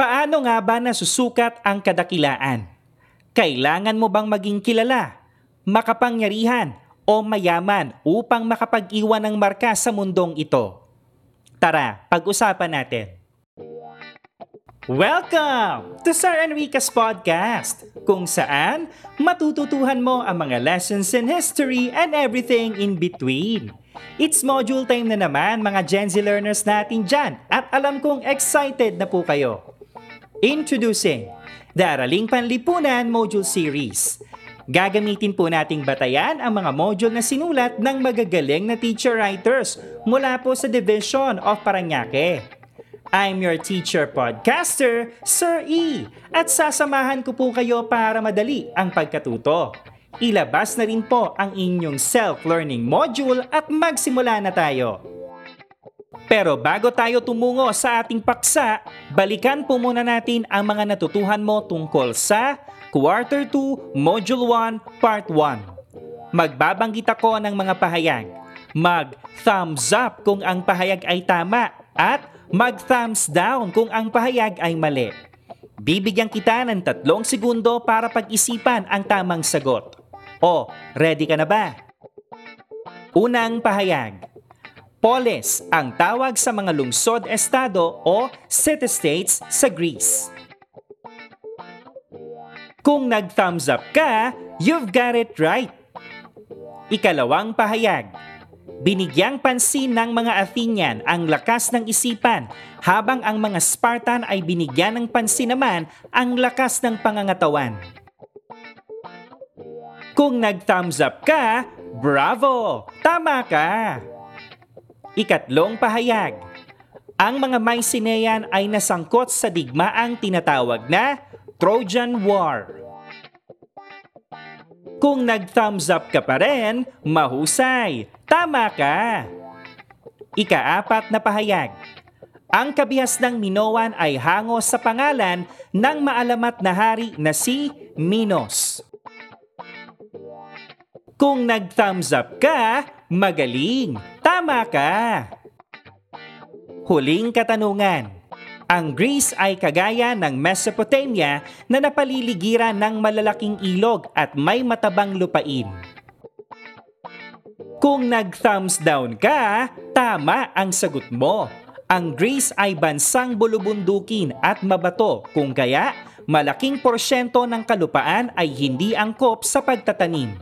Paano nga ba nasusukat ang kadakilaan? Kailangan mo bang maging kilala, makapangyarihan o mayaman upang makapag-iwan ng marka sa mundong ito? Tara, pag-usapan natin. Welcome to Sir Enriquez Podcast, kung saan matututuhan mo ang mga lessons in history and everything in between. It's module time na naman mga Gen Z learners natin dyan at alam kong excited na po kayo. Introducing the Araling Panlipunan Module Series. Gagamitin po nating batayan ang mga module na sinulat ng magagaling na teacher writers mula po sa Division of Paranaque. I'm your teacher podcaster, Sir E, at sasamahan ko po kayo para madali ang pagkatuto. Ilabas na rin po ang inyong self-learning module at magsimula na tayo. Pero bago tayo tumungo sa ating paksa, balikan po muna natin ang mga natutuhan mo tungkol sa Quarter 2, Module 1, Part 1. Magbabanggit ako ng mga pahayag. Mag-thumbs up kung ang pahayag ay tama at mag-thumbs down kung ang pahayag ay mali. Bibigyan kita ng tatlong segundo para pag-isipan ang tamang sagot. O, ready ka na ba? Unang pahayag. Polis ang tawag sa mga lungsod-estado o city-states sa Greece. Kung nag-thumbs up ka, you've got it right. Ikalawang pahayag. Binigyang pansin ng mga Athenian ang lakas ng isipan habang ang mga Spartan ay binigyan ng pansin naman ang lakas ng pangangatawan. Kung nag-thumbs up ka, bravo! Tama ka! Ikatlong pahayag. Ang mga Mycenaean ay nasangkot sa digmaang tinatawag na Trojan War. Kung nag-thumbs up ka pa rin, mahusay. Tama ka. Ikaapat na pahayag. Ang kabihas ng Minoan ay hango sa pangalan ng maalamat na hari na si Minos. Kung nag-thumbs up ka, magaling. Tama ka. Huling katanungan. Ang Greece ay kagaya ng Mesopotamia na napaliligiran ng malalaking ilog at may matabang lupain. Kung nag-thumbs down ka, tama ang sagot mo. Ang Greece ay bansang bulubundukin at mabato kung kaya malaking porsyento ng kalupaan ay hindi angkop sa pagtatanim.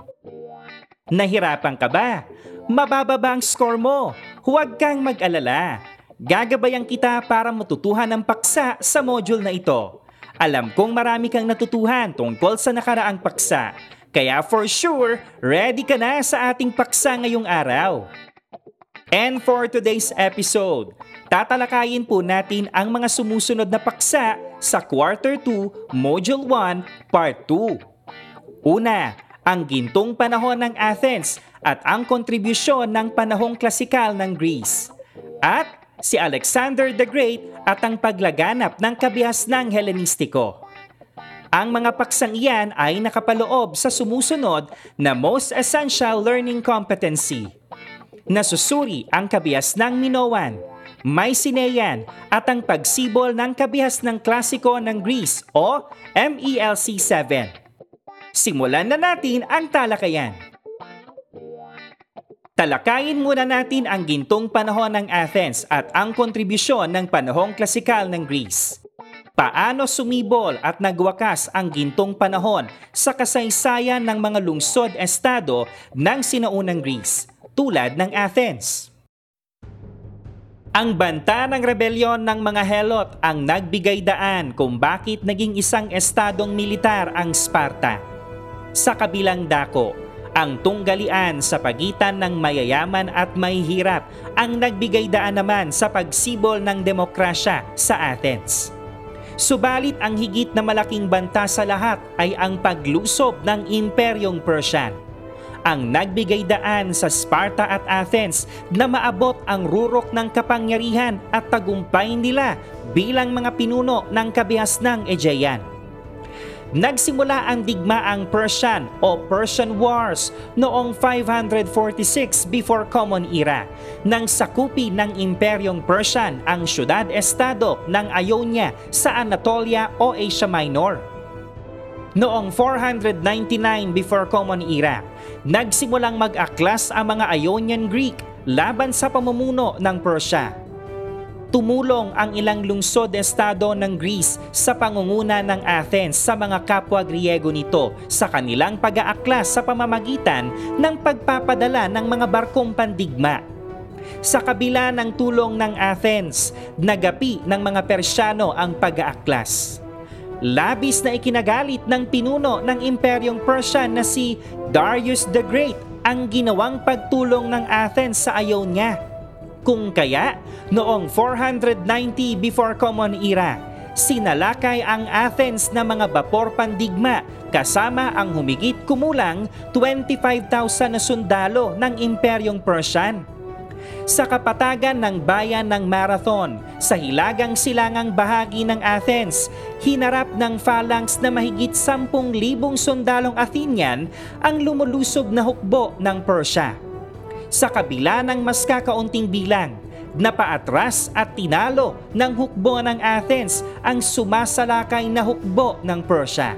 Nahirapan ka ba? Mabababa ang score mo. Huwag kang mag-alala gagabayan kita para matutuhan ang paksa sa module na ito. Alam kong marami kang natutuhan tungkol sa nakaraang paksa, kaya for sure, ready ka na sa ating paksa ngayong araw. And for today's episode, tatalakayin po natin ang mga sumusunod na paksa sa Quarter 2, Module 1, Part 2. Una, ang gintong panahon ng Athens at ang kontribusyon ng panahong klasikal ng Greece. At si Alexander the Great at ang paglaganap ng kabihas ng Hellenistiko. Ang mga paksang iyan ay nakapaloob sa sumusunod na most essential learning competency. Nasusuri ang kabihas ng Minoan, Mycenaean at ang pagsibol ng kabihas ng klasiko ng Greece o MELC 7. Simulan na natin ang talakayan. Talakayin muna natin ang gintong panahon ng Athens at ang kontribusyon ng panahong klasikal ng Greece. Paano sumibol at nagwakas ang gintong panahon sa kasaysayan ng mga lungsod-estado ng sinaunang Greece, tulad ng Athens? Ang banta ng rebelyon ng mga Helot ang nagbigay daan kung bakit naging isang estadong militar ang Sparta. Sa kabilang dako, ang tunggalian sa pagitan ng mayayaman at mahihirap ang nagbigay daan naman sa pagsibol ng demokrasya sa Athens. Subalit ang higit na malaking banta sa lahat ay ang paglusob ng Imperyong Persian. Ang nagbigay daan sa Sparta at Athens na maabot ang rurok ng kapangyarihan at tagumpay nila bilang mga pinuno ng kabihas ng Aegean. Nagsimula ang digmaang Persian o Persian Wars noong 546 before Common Era nang sakupi ng Imperyong Persian ang syudad-estado ng Ionia sa Anatolia o Asia Minor. Noong 499 before Common Era, nagsimulang mag-aklas ang mga Ionian Greek laban sa pamumuno ng Persia tumulong ang ilang lungsod-estado ng Greece sa pangunguna ng Athens sa mga kapwa Griego nito sa kanilang pag-aaklas sa pamamagitan ng pagpapadala ng mga barkong pandigma. Sa kabila ng tulong ng Athens, nagapi ng mga Persyano ang pag-aaklas. Labis na ikinagalit ng pinuno ng Imperyong Persian na si Darius the Great ang ginawang pagtulong ng Athens sa Ionia kung kaya, noong 490 before Common Era, sinalakay ang Athens na mga bapor pandigma kasama ang humigit kumulang 25,000 na sundalo ng Imperyong Persian. Sa kapatagan ng bayan ng Marathon, sa hilagang silangang bahagi ng Athens, hinarap ng phalanx na mahigit 10,000 sundalong Athenian ang lumulusob na hukbo ng Persia sa kabila ng mas kakaunting bilang. Napaatras at tinalo ng hukbo ng Athens ang sumasalakay na hukbo ng Persia.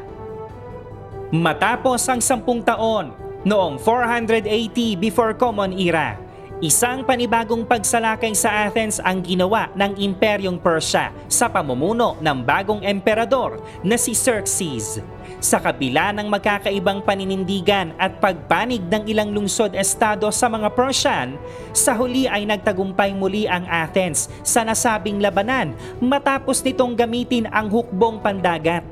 Matapos ang sampung taon, noong 480 before Common Era, isang panibagong pagsalakay sa Athens ang ginawa ng Imperyong Persia sa pamumuno ng bagong emperador na si Xerxes. Sa kabila ng magkakaibang paninindigan at pagpanig ng ilang lungsod-estado sa mga Persian, sa huli ay nagtagumpay muli ang Athens sa nasabing labanan matapos nitong gamitin ang hukbong pandagat.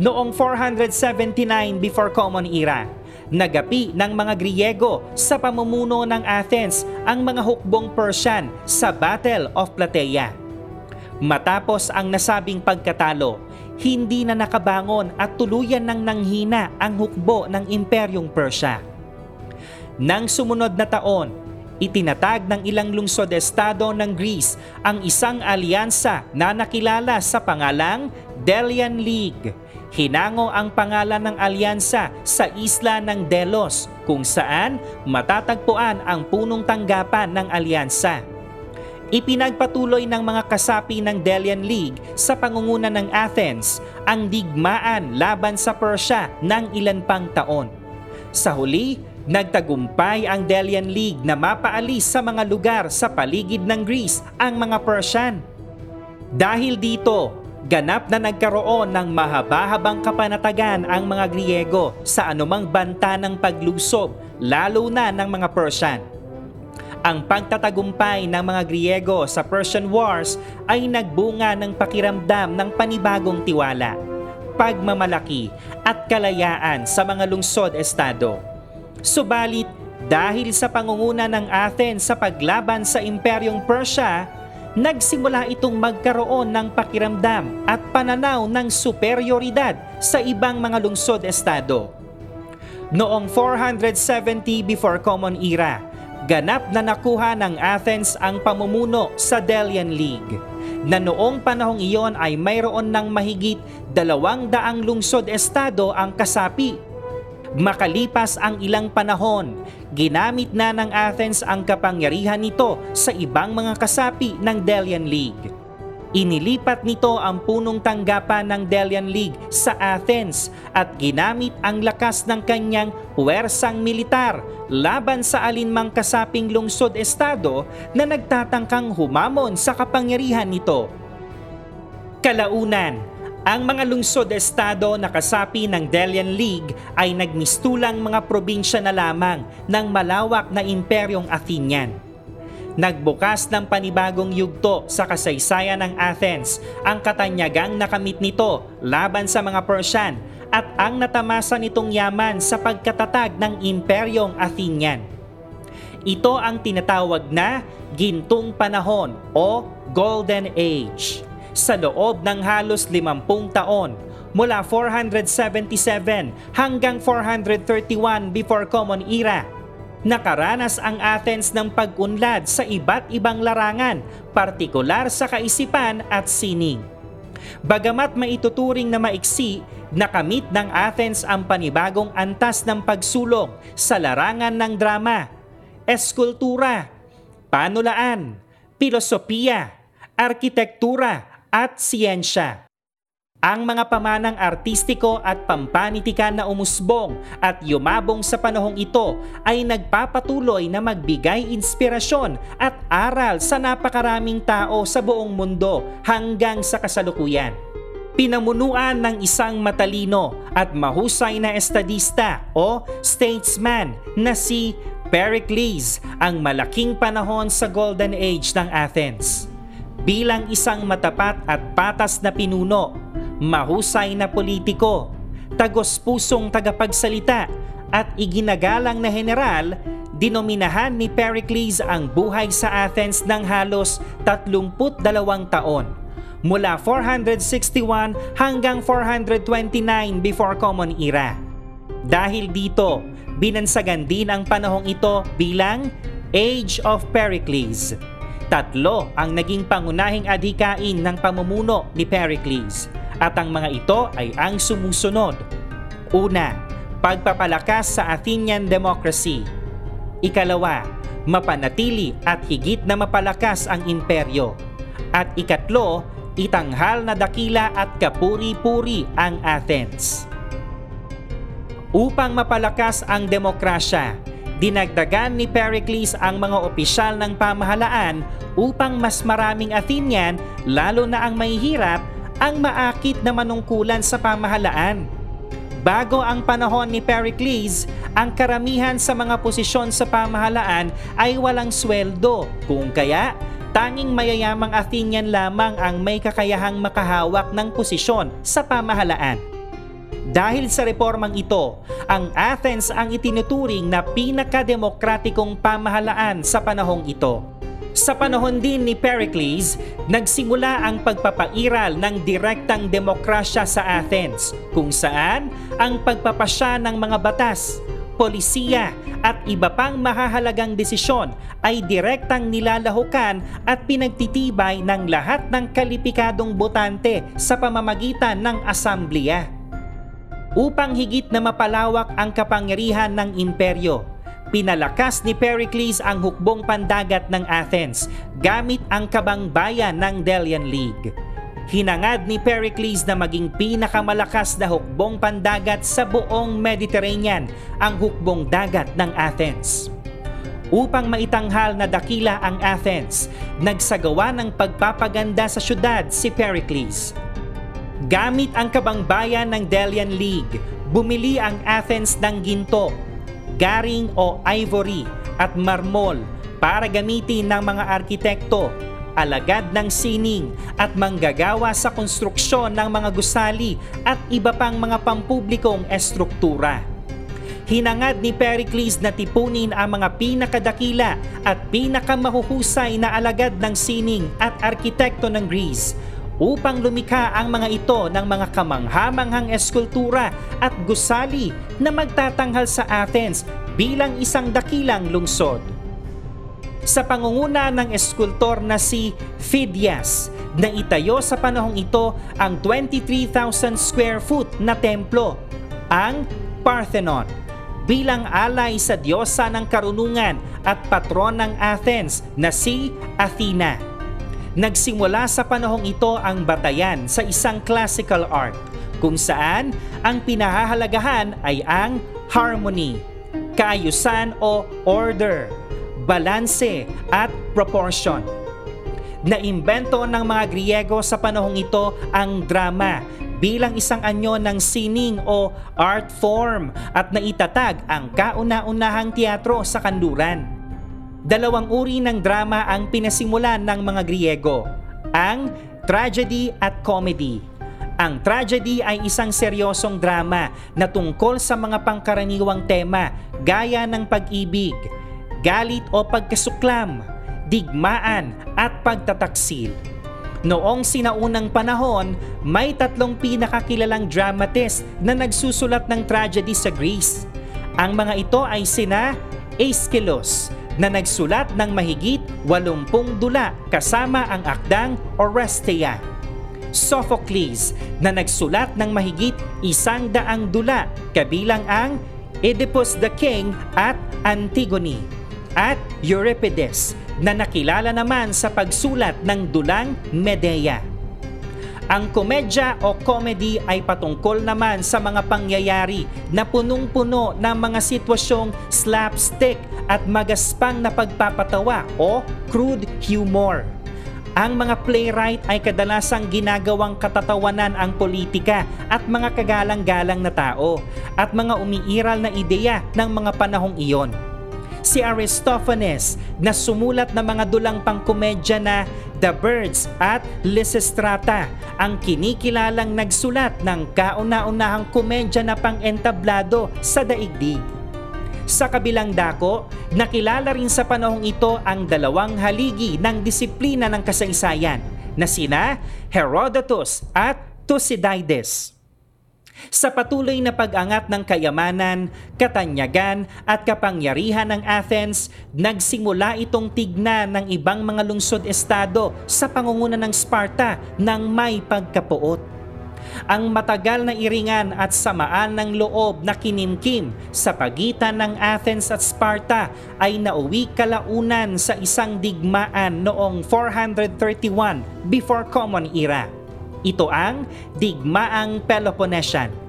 Noong 479 before Common Era, nagapi ng mga Griego sa pamumuno ng Athens ang mga hukbong Persian sa Battle of Plataea. Matapos ang nasabing pagkatalo, hindi na nakabangon at tuluyan nang nanghina ang hukbo ng Imperyong Persia. Nang sumunod na taon, itinatag ng ilang lungsod-estado ng Greece ang isang alyansa na nakilala sa pangalang Delian League. Hinango ang pangalan ng alyansa sa isla ng Delos kung saan matatagpuan ang punong tanggapan ng alyansa. Ipinagpatuloy ng mga kasapi ng Delian League sa pangunguna ng Athens ang digmaan laban sa Persia ng ilan pang taon. Sa huli, nagtagumpay ang Delian League na mapaalis sa mga lugar sa paligid ng Greece ang mga Persian. Dahil dito, ganap na nagkaroon ng mahaba-habang kapanatagan ang mga Griego sa anumang banta ng paglusob, lalo na ng mga Persian. Ang pagtatagumpay ng mga Griego sa Persian Wars ay nagbunga ng pakiramdam ng panibagong tiwala, pagmamalaki at kalayaan sa mga lungsod-estado. Subalit, dahil sa pangunguna ng Athens sa paglaban sa Imperyong Persia, nagsimula itong magkaroon ng pakiramdam at pananaw ng superioridad sa ibang mga lungsod-estado. Noong 470 before Common Era, ganap na nakuha ng Athens ang pamumuno sa Delian League na noong panahong iyon ay mayroon ng mahigit dalawang daang lungsod-estado ang kasapi. Makalipas ang ilang panahon, ginamit na ng Athens ang kapangyarihan nito sa ibang mga kasapi ng Delian League. Inilipat nito ang punong tanggapan ng Delian League sa Athens at ginamit ang lakas ng kanyang puwersang militar laban sa alinmang kasaping lungsod-estado na nagtatangkang humamon sa kapangyarihan nito. Kalaunan, ang mga lungsod-estado na kasapi ng Delian League ay nagmistulang mga probinsya na lamang ng malawak na imperyong Athenian nagbukas ng panibagong yugto sa kasaysayan ng Athens ang katanyagang nakamit nito laban sa mga Persian at ang natamasa nitong yaman sa pagkatatag ng imperyong Athenian. Ito ang tinatawag na gintong panahon o Golden Age. Sa loob ng halos 50 taon, mula 477 hanggang 431 before Common Era, Nakaranas ang Athens ng pag-unlad sa iba't ibang larangan, partikular sa kaisipan at sining. Bagamat maituturing na maiksi, nakamit ng Athens ang panibagong antas ng pagsulong sa larangan ng drama, eskultura, panulaan, pilosopiya, arkitektura at siyensya. Ang mga pamanang artistiko at pampanitikan na umusbong at yumabong sa panahong ito ay nagpapatuloy na magbigay inspirasyon at aral sa napakaraming tao sa buong mundo hanggang sa kasalukuyan. Pinamunuan ng isang matalino at mahusay na estadista o statesman na si Pericles ang malaking panahon sa Golden Age ng Athens. Bilang isang matapat at patas na pinuno, mahusay na politiko, tagos-pusong tagapagsalita at iginagalang na general, dinominahan ni Pericles ang buhay sa Athens ng halos 32 taon mula 461 hanggang 429 before Common Era. Dahil dito, binansagan din ang panahong ito bilang Age of Pericles. Tatlo ang naging pangunahing adhikain ng pamumuno ni Pericles at ang mga ito ay ang sumusunod. Una, pagpapalakas sa Athenian democracy. Ikalawa, mapanatili at higit na mapalakas ang imperyo. At ikatlo, itanghal na dakila at kapuri-puri ang Athens. Upang mapalakas ang demokrasya, dinagdagan ni Pericles ang mga opisyal ng pamahalaan upang mas maraming Athenian, lalo na ang mahihirap, ang maakit na manungkulan sa pamahalaan. Bago ang panahon ni Pericles, ang karamihan sa mga posisyon sa pamahalaan ay walang sweldo, kung kaya tanging mayayamang Athenian lamang ang may kakayahang makahawak ng posisyon sa pamahalaan. Dahil sa reformang ito, ang Athens ang itinuturing na pinakademokratikong pamahalaan sa panahong ito. Sa panahon din ni Pericles, nagsimula ang pagpapairal ng direktang demokrasya sa Athens, kung saan ang pagpapasya ng mga batas, polisiya at iba pang mahahalagang desisyon ay direktang nilalahukan at pinagtitibay ng lahat ng kalipikadong botante sa pamamagitan ng asamblea. Upang higit na mapalawak ang kapangyarihan ng imperyo, pinalakas ni Pericles ang hukbong pandagat ng Athens gamit ang kabangbayan ng Delian League. Hinangad ni Pericles na maging pinakamalakas na hukbong pandagat sa buong Mediterranean ang hukbong dagat ng Athens. Upang maitanghal na dakila ang Athens, nagsagawa ng pagpapaganda sa syudad si Pericles. Gamit ang kabangbayan ng Delian League, bumili ang Athens ng ginto, garing o ivory at marmol para gamitin ng mga arkitekto alagad ng sining at manggagawa sa konstruksyon ng mga gusali at iba pang mga pampublikong estruktura. Hinangad ni Pericles na tipunin ang mga pinakadakila at pinakamahuhusay na alagad ng sining at arkitekto ng Greece upang lumikha ang mga ito ng mga kamanghamanghang eskultura at gusali na magtatanghal sa Athens bilang isang dakilang lungsod sa pangunguna ng eskultor na si Phidias na itayo sa panahong ito ang 23,000 square foot na templo, ang Parthenon, bilang alay sa diyosa ng karunungan at patron ng Athens na si Athena. Nagsimula sa panahong ito ang batayan sa isang classical art kung saan ang pinahahalagahan ay ang harmony, kaayusan o order balanse at proportion. Naimbento ng mga Griego sa panahong ito ang drama bilang isang anyo ng sining o art form at naitatag ang kauna-unahang teatro sa kanluran. Dalawang uri ng drama ang pinasimulan ng mga Griego, ang tragedy at comedy. Ang tragedy ay isang seryosong drama na tungkol sa mga pangkaraniwang tema gaya ng pag-ibig, galit o pagkasuklam, digmaan at pagtataksil. Noong sinaunang panahon, may tatlong pinakakilalang dramatist na nagsusulat ng tragedy sa Greece. Ang mga ito ay sina Aeschylus na nagsulat ng mahigit 80 dula kasama ang akdang Orestea. Sophocles na nagsulat ng mahigit isang daang dula kabilang ang Oedipus the King at Antigone at Euripides na nakilala naman sa pagsulat ng dulang Medea. Ang komedya o comedy ay patungkol naman sa mga pangyayari na punong-puno ng mga sitwasyong slapstick at magaspang na pagpapatawa o crude humor. Ang mga playwright ay kadalasang ginagawang katatawanan ang politika at mga kagalang-galang na tao at mga umiiral na ideya ng mga panahong iyon si Aristophanes na sumulat ng mga dulang pangkomedya na The Birds at Lysistrata ang kinikilalang nagsulat ng kauna-unahang komedya na pang-entablado sa daigdig. Sa kabilang dako, nakilala rin sa panahong ito ang dalawang haligi ng disiplina ng kasaysayan na sina Herodotus at Thucydides. Sa patuloy na pag-angat ng kayamanan, katanyagan at kapangyarihan ng Athens, nagsimula itong tignan ng ibang mga lungsod-estado sa pangunguna ng Sparta ng may pagkapuot. Ang matagal na iringan at samaan ng loob na kinimkim sa pagitan ng Athens at Sparta ay nauwi kalaunan sa isang digmaan noong 431 before Common Era ito ang Digmaang Peloponnesian.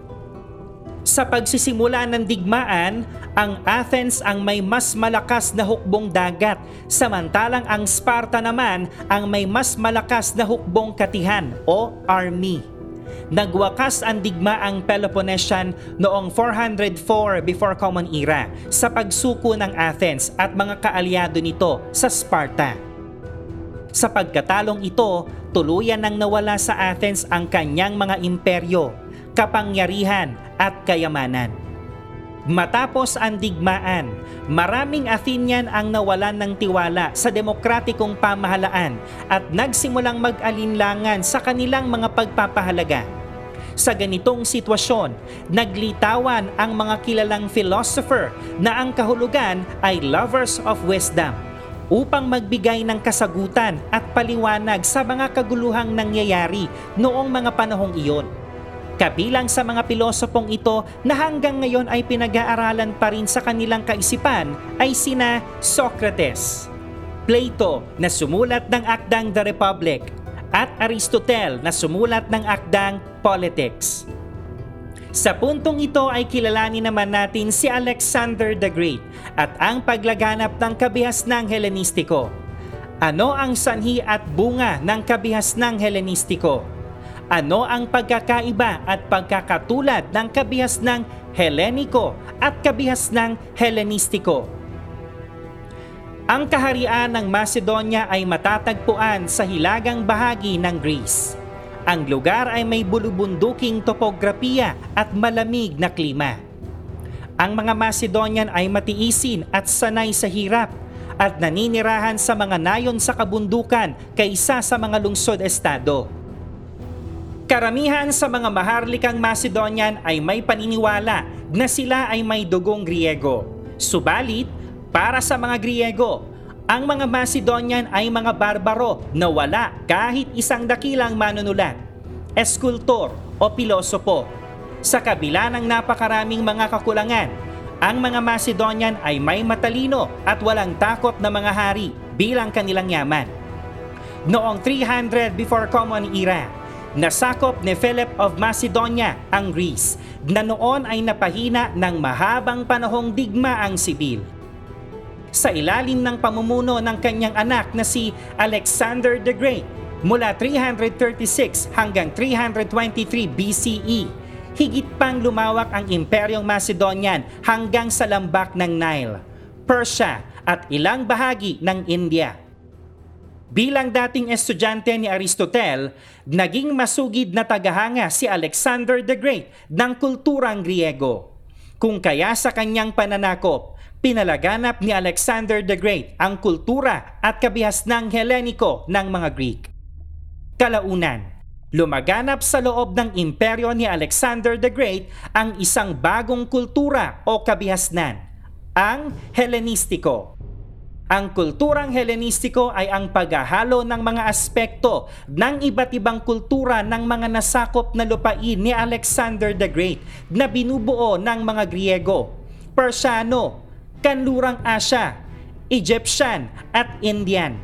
Sa pagsisimula ng digmaan, ang Athens ang may mas malakas na hukbong dagat, samantalang ang Sparta naman ang may mas malakas na hukbong katihan o army. Nagwakas ang digmaang Peloponnesian noong 404 before Common Era sa pagsuko ng Athens at mga kaalyado nito sa Sparta. Sa pagkatalong ito, tuluyan nang nawala sa Athens ang kanyang mga imperyo, kapangyarihan at kayamanan. Matapos ang digmaan, maraming Athenian ang nawalan ng tiwala sa demokratikong pamahalaan at nagsimulang mag-alinlangan sa kanilang mga pagpapahalaga. Sa ganitong sitwasyon, naglitawan ang mga kilalang philosopher na ang kahulugan ay lovers of wisdom upang magbigay ng kasagutan at paliwanag sa mga kaguluhang nangyayari noong mga panahong iyon. Kabilang sa mga pilosopong ito na hanggang ngayon ay pinag-aaralan pa rin sa kanilang kaisipan ay sina Socrates, Plato na sumulat ng akdang The Republic at Aristotle na sumulat ng akdang Politics. Sa puntong ito ay kilalanin naman natin si Alexander the Great at ang paglaganap ng kabihas ng Helenistiko. Ano ang sanhi at bunga ng kabihas ng Helenistiko? Ano ang pagkakaiba at pagkakatulad ng kabihas ng Heleniko at kabihas ng Helenistiko? Ang kaharian ng Macedonia ay matatagpuan sa hilagang bahagi ng Greece ang lugar ay may bulubunduking topografiya at malamig na klima. Ang mga Macedonian ay matiisin at sanay sa hirap at naninirahan sa mga nayon sa kabundukan kaysa sa mga lungsod-estado. Karamihan sa mga maharlikang Macedonian ay may paniniwala na sila ay may dugong Griego. Subalit, para sa mga Griego, ang mga Macedonian ay mga barbaro na wala kahit isang dakilang manunulat, eskultor o pilosopo. Sa kabila ng napakaraming mga kakulangan, ang mga Macedonian ay may matalino at walang takot na mga hari bilang kanilang yaman. Noong 300 before Common Era, nasakop ni Philip of Macedonia ang Greece na noon ay napahina ng mahabang panahong digmaang sibil sa ilalim ng pamumuno ng kanyang anak na si Alexander the Great mula 336 hanggang 323 BCE. Higit pang lumawak ang Imperyong Macedonian hanggang sa lambak ng Nile, Persia at ilang bahagi ng India. Bilang dating estudyante ni Aristotle, naging masugid na tagahanga si Alexander the Great ng kulturang Griego. Kung kaya sa kanyang pananakop, pinalaganap ni Alexander the Great ang kultura at kabihas ng Heleniko ng mga Greek. Kalaunan, lumaganap sa loob ng imperyo ni Alexander the Great ang isang bagong kultura o kabihasnan, ang Helenistiko. Ang kulturang Helenistiko ay ang paghahalo ng mga aspekto ng iba't ibang kultura ng mga nasakop na lupain ni Alexander the Great na binubuo ng mga Griego, Persiano, Kanlurang Asya, Egyptian at Indian.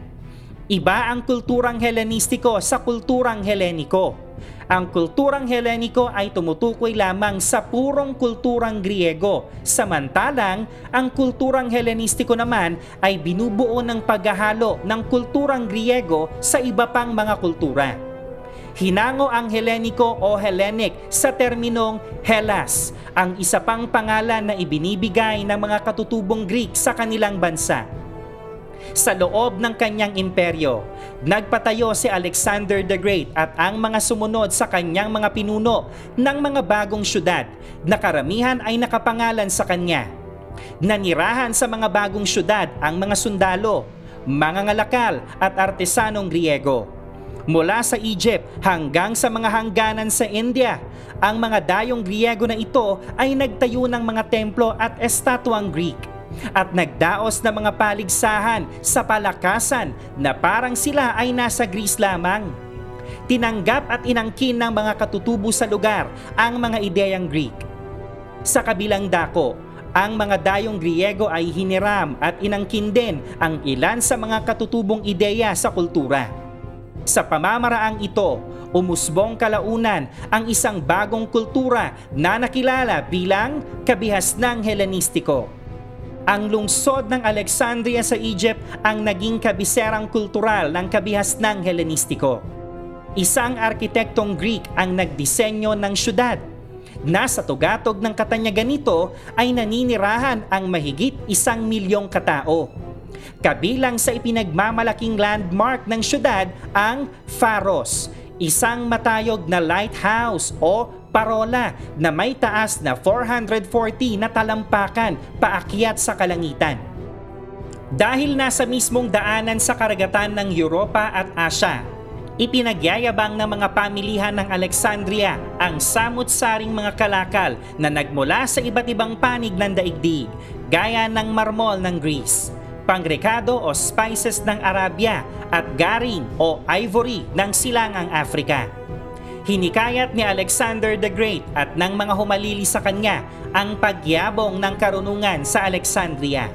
Iba ang kulturang Helenistiko sa kulturang Heleniko. Ang kulturang Heleniko ay tumutukoy lamang sa purong kulturang Griego, samantalang ang kulturang Helenistiko naman ay binubuo ng paghahalo ng kulturang Griego sa iba pang mga kultura. Hinango ang Heleniko o Hellenic sa terminong Hellas, ang isa pang pangalan na ibinibigay ng mga katutubong Greek sa kanilang bansa sa loob ng kanyang imperyo. Nagpatayo si Alexander the Great at ang mga sumunod sa kanyang mga pinuno ng mga bagong syudad na karamihan ay nakapangalan sa kanya. Nanirahan sa mga bagong syudad ang mga sundalo, mga ngalakal at artesanong Griego. Mula sa Egypt hanggang sa mga hangganan sa India, ang mga dayong Griego na ito ay nagtayo ng mga templo at estatwang Greek at nagdaos ng mga paligsahan sa palakasan na parang sila ay nasa Greece lamang. Tinanggap at inangkin ng mga katutubo sa lugar ang mga ideyang Greek. Sa kabilang dako, ang mga dayong Griego ay hiniram at inangkin din ang ilan sa mga katutubong ideya sa kultura. Sa pamamaraang ito, umusbong kalaunan ang isang bagong kultura na nakilala bilang kabihasnang Helenistiko. Ang lungsod ng Alexandria sa Egypt ang naging kabiserang kultural ng kabihasnang Helenistiko. Isang arkitektong Greek ang nagdisenyo ng syudad. Nasa tugatog ng katanyagan nito ay naninirahan ang mahigit isang milyong katao. Kabilang sa ipinagmamalaking landmark ng syudad ang Pharos, isang matayog na lighthouse o parola na may taas na 440 na talampakan paakyat sa kalangitan. Dahil nasa mismong daanan sa karagatan ng Europa at Asya, ipinagyayabang ng mga pamilihan ng Alexandria ang samut-saring mga kalakal na nagmula sa iba't ibang panig ng daigdig, gaya ng marmol ng Greece, pangrekado o spices ng Arabia at garing o ivory ng silangang Afrika. Hinikayat ni Alexander the Great at ng mga humalili sa kanya ang pagyabong ng karunungan sa Alexandria.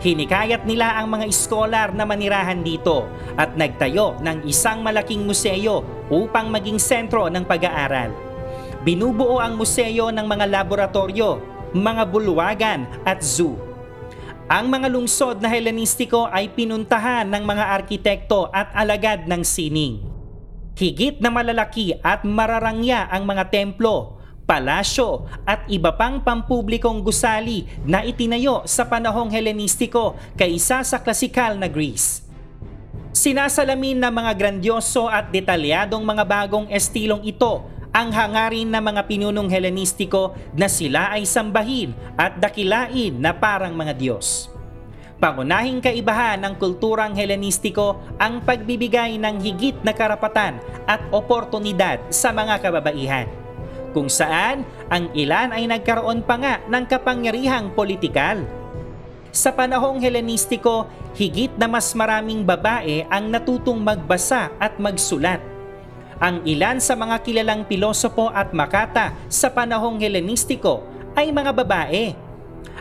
Hinikayat nila ang mga iskolar na manirahan dito at nagtayo ng isang malaking museo upang maging sentro ng pag-aaral. Binubuo ang museo ng mga laboratorio, mga bulwagan at zoo. Ang mga lungsod na Helenistiko ay pinuntahan ng mga arkitekto at alagad ng sining. Higit na malalaki at mararangya ang mga templo, palasyo at iba pang pampublikong gusali na itinayo sa panahong Helenistiko kaysa sa klasikal na Greece. Sinasalamin ng mga grandyoso at detalyadong mga bagong estilong ito ang hangarin ng mga pinunong Helenistiko na sila ay sambahin at dakilain na parang mga Diyos. Pangunahing kaibahan ng kulturang Helenistiko ang pagbibigay ng higit na karapatan at oportunidad sa mga kababaihan, kung saan ang ilan ay nagkaroon pa nga ng kapangyarihang politikal. Sa panahong Helenistiko, higit na mas maraming babae ang natutong magbasa at magsulat. Ang ilan sa mga kilalang pilosopo at makata sa panahong Helenistiko ay mga babae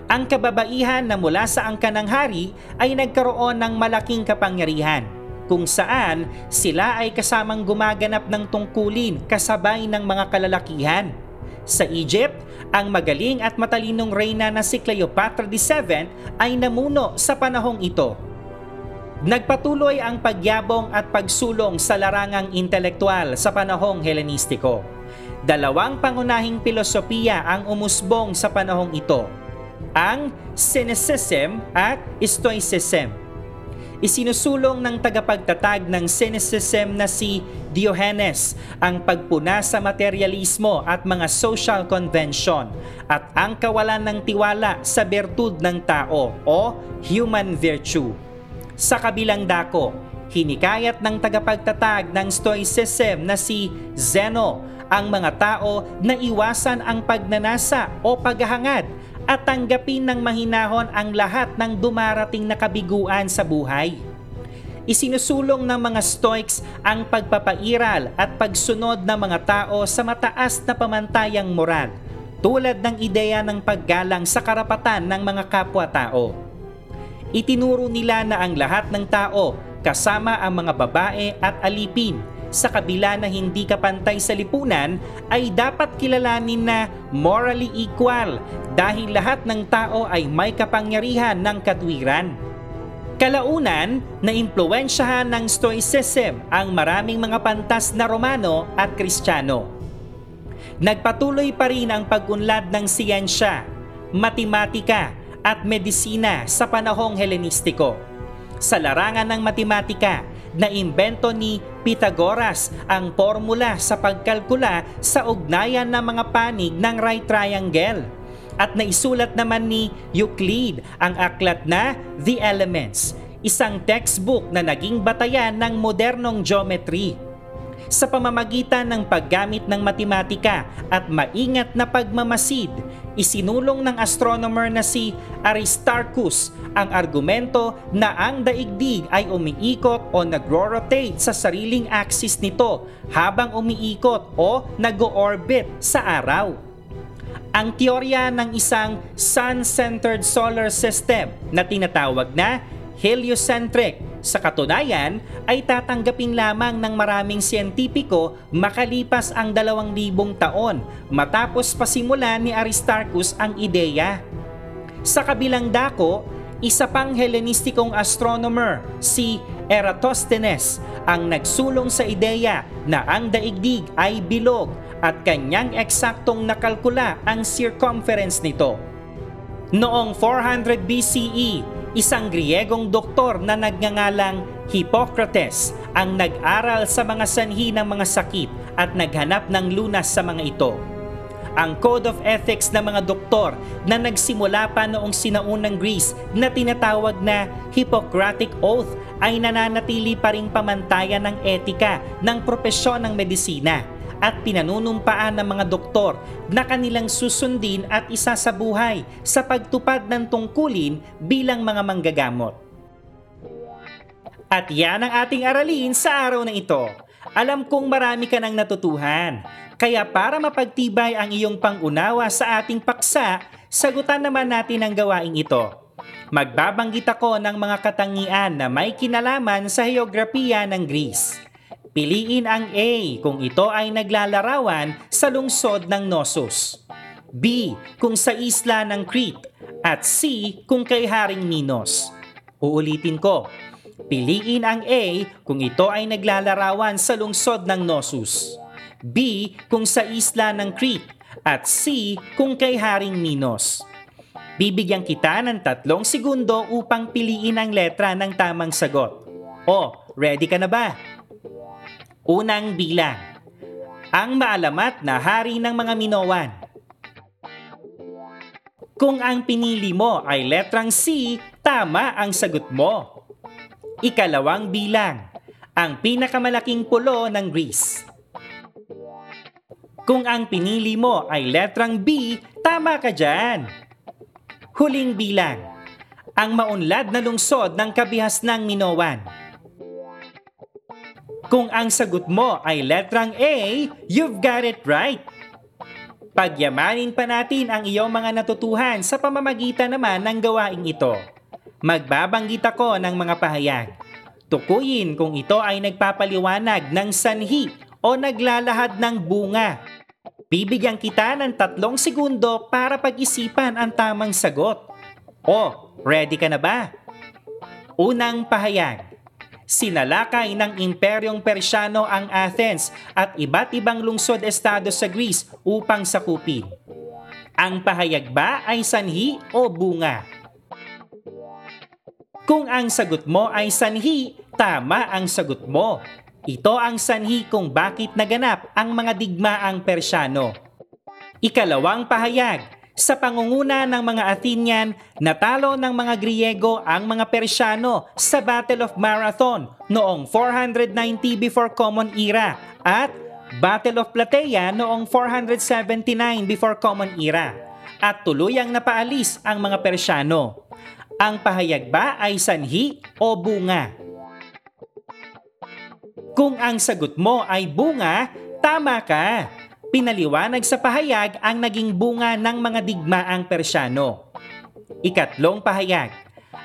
ang kababaihan na mula sa angka ng hari ay nagkaroon ng malaking kapangyarihan kung saan sila ay kasamang gumaganap ng tungkulin kasabay ng mga kalalakihan. Sa Egypt, ang magaling at matalinong reyna na si Cleopatra VII ay namuno sa panahong ito. Nagpatuloy ang pagyabong at pagsulong sa larangang intelektual sa panahong Helenistiko. Dalawang pangunahing pilosopiya ang umusbong sa panahong ito ang cynicism at stoicism. Isinusulong ng tagapagtatag ng cynicism na si Diogenes ang pagpuna sa materialismo at mga social convention at ang kawalan ng tiwala sa bertud ng tao o human virtue. Sa kabilang dako, hinikayat ng tagapagtatag ng Stoicism na si Zeno ang mga tao na iwasan ang pagnanasa o paghahangad at tanggapin ng mahinahon ang lahat ng dumarating na kabiguan sa buhay. Isinusulong ng mga Stoics ang pagpapairal at pagsunod ng mga tao sa mataas na pamantayang moral, tulad ng ideya ng paggalang sa karapatan ng mga kapwa-tao. Itinuro nila na ang lahat ng tao, kasama ang mga babae at alipin, sa kabila na hindi kapantay sa lipunan ay dapat kilalanin na morally equal dahil lahat ng tao ay may kapangyarihan ng katwiran. Kalaunan, naimpluwensyahan ng Stoicism ang maraming mga pantas na Romano at Kristiyano. Nagpatuloy pa rin ang pag-unlad ng siyensya, matematika at medisina sa panahong Helenistiko. Sa larangan ng matematika, naimbento ni Pythagoras ang formula sa pagkalkula sa ugnayan ng mga panig ng right triangle. At naisulat naman ni Euclid ang aklat na The Elements, isang textbook na naging batayan ng modernong geometry sa pamamagitan ng paggamit ng matematika at maingat na pagmamasid, isinulong ng astronomer na si Aristarchus ang argumento na ang daigdig ay umiikot o nagro-rotate sa sariling axis nito habang umiikot o nag-orbit sa araw. Ang teorya ng isang sun-centered solar system na tinatawag na heliocentric sa katunayan ay tatanggapin lamang ng maraming siyentipiko makalipas ang dalawang libong taon matapos pasimulan ni Aristarchus ang ideya. Sa kabilang dako, isa pang Hellenistikong astronomer, si Eratosthenes, ang nagsulong sa ideya na ang daigdig ay bilog at kanyang eksaktong nakalkula ang circumference nito. Noong 400 BCE, isang Griegong doktor na nagngangalang Hippocrates ang nag-aral sa mga sanhi ng mga sakit at naghanap ng lunas sa mga ito. Ang Code of Ethics ng mga doktor na nagsimula pa noong sinaunang Greece na tinatawag na Hippocratic Oath ay nananatili pa ring pamantayan ng etika ng propesyon ng medisina at pinanunumpaan ng mga doktor na kanilang susundin at isa sa buhay sa pagtupad ng tungkulin bilang mga manggagamot. At yan ang ating aralin sa araw na ito. Alam kong marami ka nang natutuhan. Kaya para mapagtibay ang iyong pangunawa sa ating paksa, sagutan naman natin ang gawaing ito. Magbabanggit ako ng mga katangian na may kinalaman sa heograpiya ng Greece. Piliin ang A kung ito ay naglalarawan sa lungsod ng Knossos. B kung sa isla ng Crete. At C kung kay Haring Minos. Uulitin ko. Piliin ang A kung ito ay naglalarawan sa lungsod ng Knossos. B kung sa isla ng Crete. At C kung kay Haring Minos. Bibigyan kita ng tatlong segundo upang piliin ang letra ng tamang sagot. O, ready ka na ba? Unang bilang. Ang maalamat na hari ng mga Minoan. Kung ang pinili mo ay letrang C, tama ang sagot mo. Ikalawang bilang. Ang pinakamalaking pulo ng Greece. Kung ang pinili mo ay letrang B, tama ka dyan. Huling bilang. Ang maunlad na lungsod ng kabihas ng Minoan. Kung ang sagot mo ay letrang A, you've got it right. Pagyamanin pa natin ang iyong mga natutuhan sa pamamagitan naman ng gawaing ito. Magbabanggit ako ng mga pahayag. Tukuyin kung ito ay nagpapaliwanag ng sanhi o naglalahad ng bunga. Bibigyan kita ng tatlong segundo para pag-isipan ang tamang sagot. O, ready ka na ba? Unang pahayag Sinalakay ng Imperyong Persyano ang Athens at iba't ibang lungsod-estado sa Greece upang sakupin. Ang pahayag ba ay sanhi o bunga? Kung ang sagot mo ay sanhi, tama ang sagot mo. Ito ang sanhi kung bakit naganap ang mga digmaang Persyano. Ikalawang pahayag, sa pangunguna ng mga Athenian, natalo ng mga Griego ang mga Persyano sa Battle of Marathon noong 490 before Common Era at Battle of Platea noong 479 before Common Era. at tuluyang napaalis ang mga Persyano. Ang pahayag ba ay sanhi o bunga? Kung ang sagot mo ay bunga, tama ka. Pinaliwanag sa pahayag ang naging bunga ng mga digmaang Persyano. Ikatlong pahayag.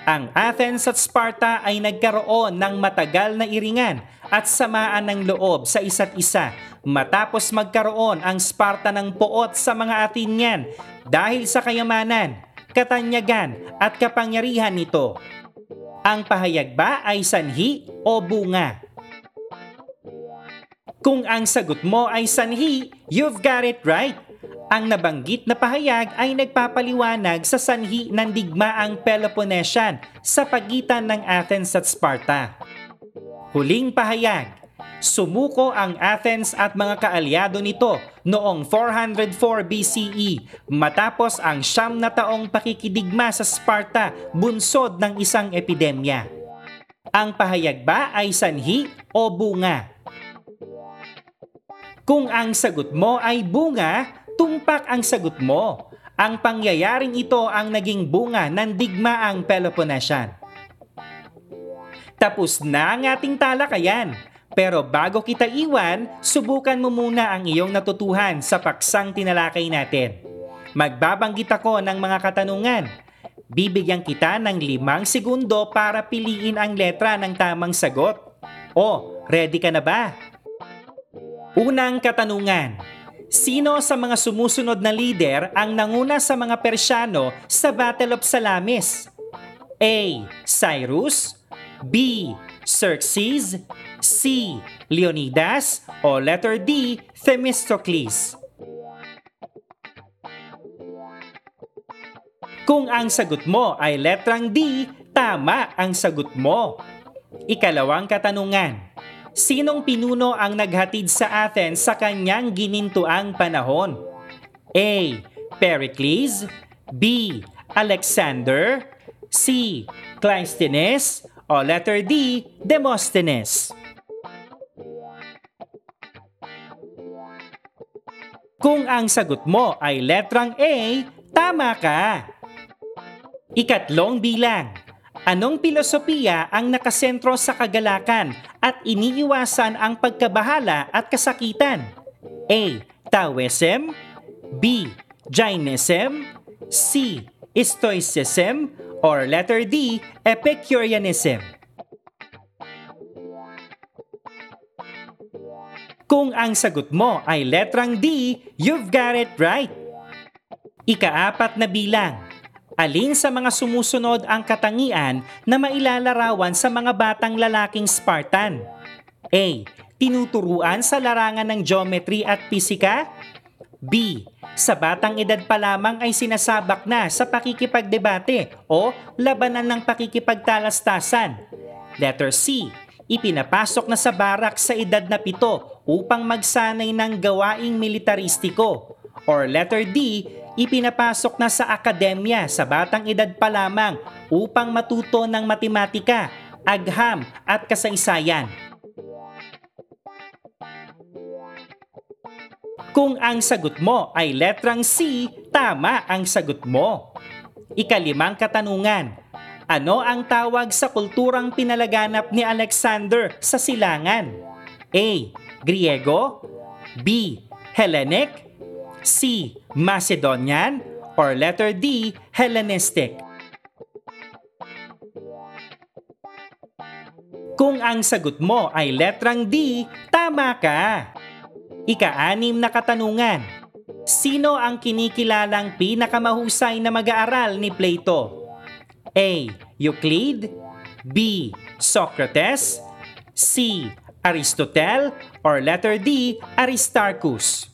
Ang Athens at Sparta ay nagkaroon ng matagal na iringan at samaan ng loob sa isa't isa matapos magkaroon ang Sparta ng poot sa mga Athenian dahil sa kayamanan, katanyagan at kapangyarihan nito. Ang pahayag ba ay sanhi o bunga? Kung ang sagot mo ay sanhi, you've got it right. Ang nabanggit na pahayag ay nagpapaliwanag sa sanhi ng digmaang Peloponnesian sa pagitan ng Athens at Sparta. Huling pahayag, sumuko ang Athens at mga kaalyado nito noong 404 BCE matapos ang siyam na taong pakikidigma sa Sparta bunsod ng isang epidemya. Ang pahayag ba ay sanhi o bunga? Kung ang sagot mo ay bunga, tumpak ang sagot mo. Ang pangyayaring ito ang naging bunga ng digmaang Peloponnesian. Tapos na ang ating talakayan. Pero bago kita iwan, subukan mo muna ang iyong natutuhan sa paksang tinalakay natin. Magbabanggit ako ng mga katanungan. Bibigyan kita ng limang segundo para piliin ang letra ng tamang sagot. O, ready ka na ba? Unang katanungan. Sino sa mga sumusunod na leader ang nanguna sa mga Persyano sa Battle of Salamis? A. Cyrus B. Xerxes C. Leonidas o letter D. Themistocles Kung ang sagot mo ay letrang D, tama ang sagot mo. Ikalawang katanungan. Sinong pinuno ang naghatid sa Athens sa kanyang ginintuang panahon? A. Pericles B. Alexander C. Cleisthenes o letter D. Demosthenes Kung ang sagot mo ay letrang A, tama ka. Ikatlong bilang. Anong pilosopiya ang nakasentro sa kagalakan at iniiwasan ang pagkabahala at kasakitan? A. Taoism B. Jainism C. Stoicism or letter D. Epicureanism Kung ang sagot mo ay letrang D, you've got it right. Ikaapat na bilang. Alin sa mga sumusunod ang katangian na mailalarawan sa mga batang lalaking Spartan? A. Tinuturuan sa larangan ng geometry at pisika? B. Sa batang edad pa lamang ay sinasabak na sa pakikipagdebate o labanan ng pakikipagtalastasan. Letter C ipinapasok na sa barak sa edad na pito upang magsanay ng gawaing militaristiko. Or letter D, ipinapasok na sa akademya sa batang edad pa lamang upang matuto ng matematika, agham at kasaysayan. Kung ang sagot mo ay letrang C, tama ang sagot mo. Ikalimang katanungan, ano ang tawag sa kulturang pinalaganap ni Alexander sa silangan? A. Griego B. Hellenic C. Macedonian or letter D. Hellenistic Kung ang sagot mo ay letrang D, tama ka. Ika-anim na katanungan. Sino ang kinikilalang pinakamahusay na mag-aaral ni Plato? A. Euclid B. Socrates C. Aristotle or letter D. Aristarchus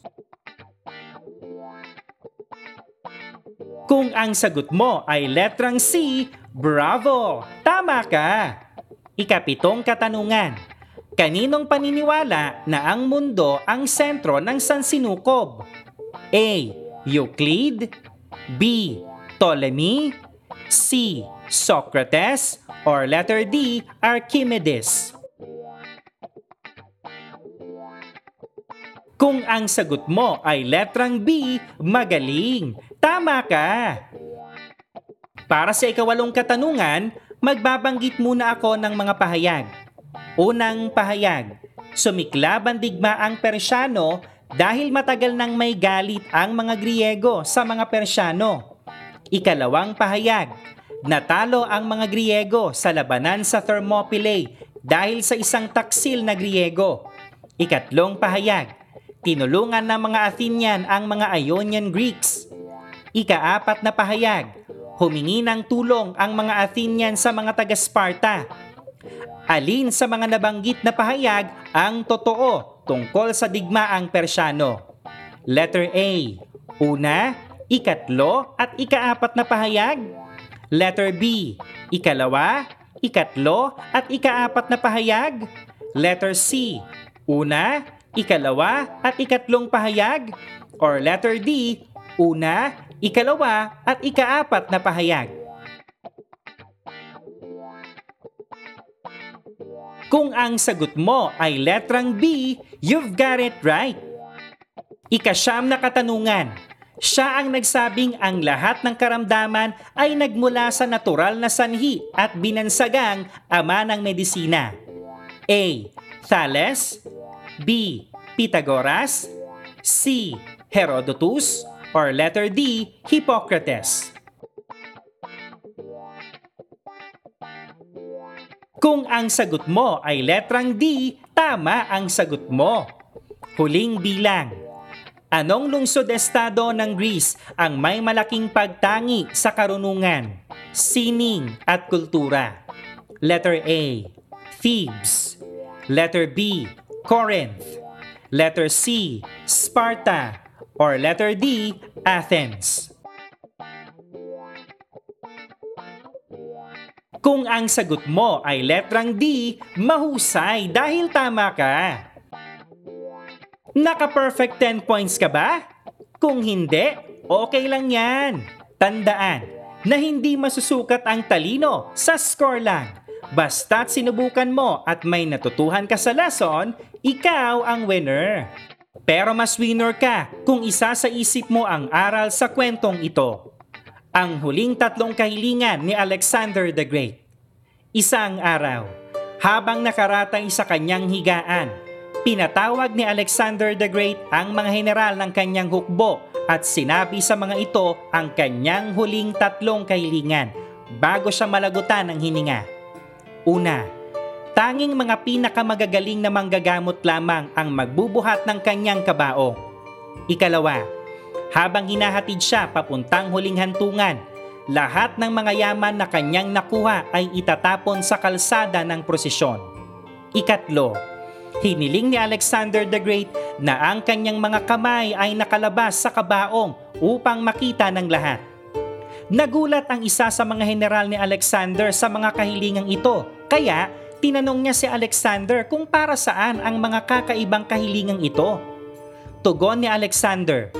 Kung ang sagot mo ay letrang C, bravo! Tama ka! Ikapitong katanungan. Kaninong paniniwala na ang mundo ang sentro ng sansinukob? A. Euclid B. Ptolemy C. Socrates or letter D. Archimedes Kung ang sagot mo ay letrang B, magaling. Tama ka. Para sa ikawalong katanungan, magbabanggit muna ako ng mga pahayag. Unang pahayag, sumiklab ang digmaang Persyano dahil matagal nang may galit ang mga Griego sa mga Persyano. Ikalawang pahayag, natalo ang mga Griego sa labanan sa Thermopylae dahil sa isang taksil na Griego. Ikatlong pahayag, tinulungan ng mga Athenian ang mga Ionian Greeks. Ikaapat na pahayag, humingi ng tulong ang mga Athenian sa mga taga-Sparta. Alin sa mga nabanggit na pahayag ang totoo tungkol sa digmaang Persyano? Letter A. Una, ikatlo at ikaapat na pahayag. Letter B. Ikalawa, ikatlo at ikaapat na pahayag. Letter C. Una, ikalawa at ikatlong pahayag. Or letter D. Una, ikalawa at ikaapat na pahayag. Kung ang sagot mo ay letrang B, you've got it right. Ikasyam na katanungan. Siya ang nagsabing ang lahat ng karamdaman ay nagmula sa natural na sanhi at binansagang ama ng medisina. A. Thales B. Pythagoras C. Herodotus or letter D. Hippocrates Kung ang sagot mo ay letrang D, tama ang sagot mo. Huling bilang. Anong lungsod-estado ng Greece ang may malaking pagtangi sa karunungan, sining at kultura? Letter A. Thebes. Letter B. Corinth. Letter C. Sparta. Or letter D. Athens. Kung ang sagot mo ay letrang D, mahusay dahil tama ka. Naka-perfect 10 points ka ba? Kung hindi, okay lang yan. Tandaan na hindi masusukat ang talino sa score lang. Basta't sinubukan mo at may natutuhan ka sa lesson, ikaw ang winner. Pero mas winner ka kung isa sa isip mo ang aral sa kwentong ito. Ang huling tatlong kahilingan ni Alexander the Great. Isang araw, habang nakaratay sa kanyang higaan, pinatawag ni Alexander the Great ang mga general ng kanyang hukbo at sinabi sa mga ito ang kanyang huling tatlong kahilingan bago siya malagutan ng hininga. Una, tanging mga pinakamagagaling na manggagamot lamang ang magbubuhat ng kanyang kabaong. Ikalawa, habang hinahatid siya papuntang huling hantungan, lahat ng mga yaman na kanyang nakuha ay itatapon sa kalsada ng prosesyon. Ikatlo, hiniling ni Alexander the Great na ang kanyang mga kamay ay nakalabas sa kabaong upang makita ng lahat. Nagulat ang isa sa mga general ni Alexander sa mga kahilingang ito, kaya tinanong niya si Alexander kung para saan ang mga kakaibang kahilingang ito. Tugon ni Alexander,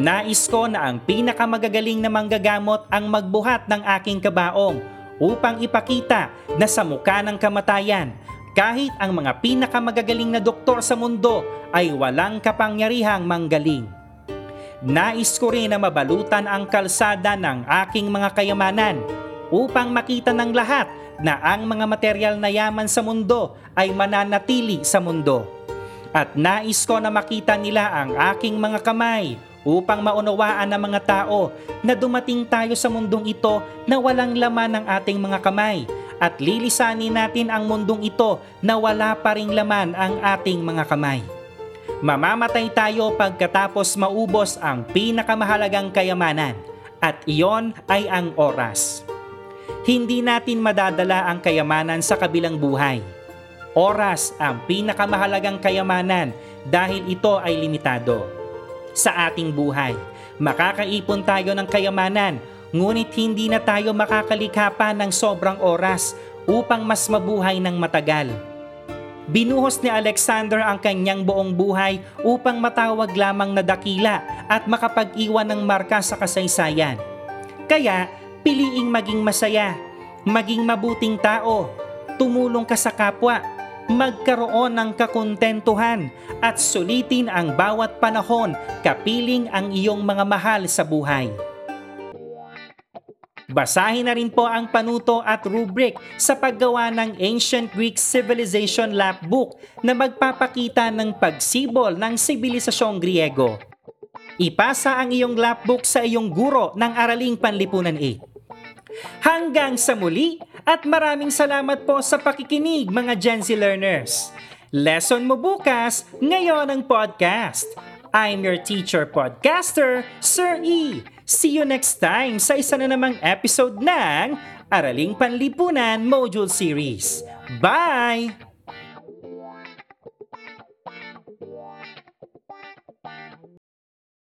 Nais ko na ang pinakamagagaling na manggagamot ang magbuhat ng aking kabaong upang ipakita na sa muka ng kamatayan, kahit ang mga pinakamagagaling na doktor sa mundo ay walang kapangyarihang manggaling. Nais ko rin na mabalutan ang kalsada ng aking mga kayamanan upang makita ng lahat na ang mga material na yaman sa mundo ay mananatili sa mundo. At nais ko na makita nila ang aking mga kamay upang maunawaan ng mga tao na dumating tayo sa mundong ito na walang laman ng ating mga kamay at lilisanin natin ang mundong ito na wala pa ring laman ang ating mga kamay. Mamamatay tayo pagkatapos maubos ang pinakamahalagang kayamanan at iyon ay ang oras. Hindi natin madadala ang kayamanan sa kabilang buhay. Oras ang pinakamahalagang kayamanan dahil ito ay limitado. Sa ating buhay, makakaipon tayo ng kayamanan ngunit hindi na tayo makakalikha pa ng sobrang oras upang mas mabuhay ng matagal. Binuhos ni Alexander ang kanyang buong buhay upang matawag lamang na dakila at makapag-iwan ng marka sa kasaysayan. Kaya, piliing maging masaya, maging mabuting tao, tumulong ka sa kapwa, magkaroon ng kakontentuhan at sulitin ang bawat panahon kapiling ang iyong mga mahal sa buhay. Basahin na rin po ang panuto at rubric sa paggawa ng Ancient Greek Civilization Lapbook na magpapakita ng pagsibol ng sibilisasyong Griego. Ipasa ang iyong lapbook sa iyong guro ng Araling Panlipunan 8. Hanggang sa muli at maraming salamat po sa pakikinig mga Gen Z learners. Lesson mo bukas, ngayon ang podcast. I'm your teacher podcaster, Sir E. See you next time sa isa na namang episode ng Araling Panlipunan Module Series. Bye!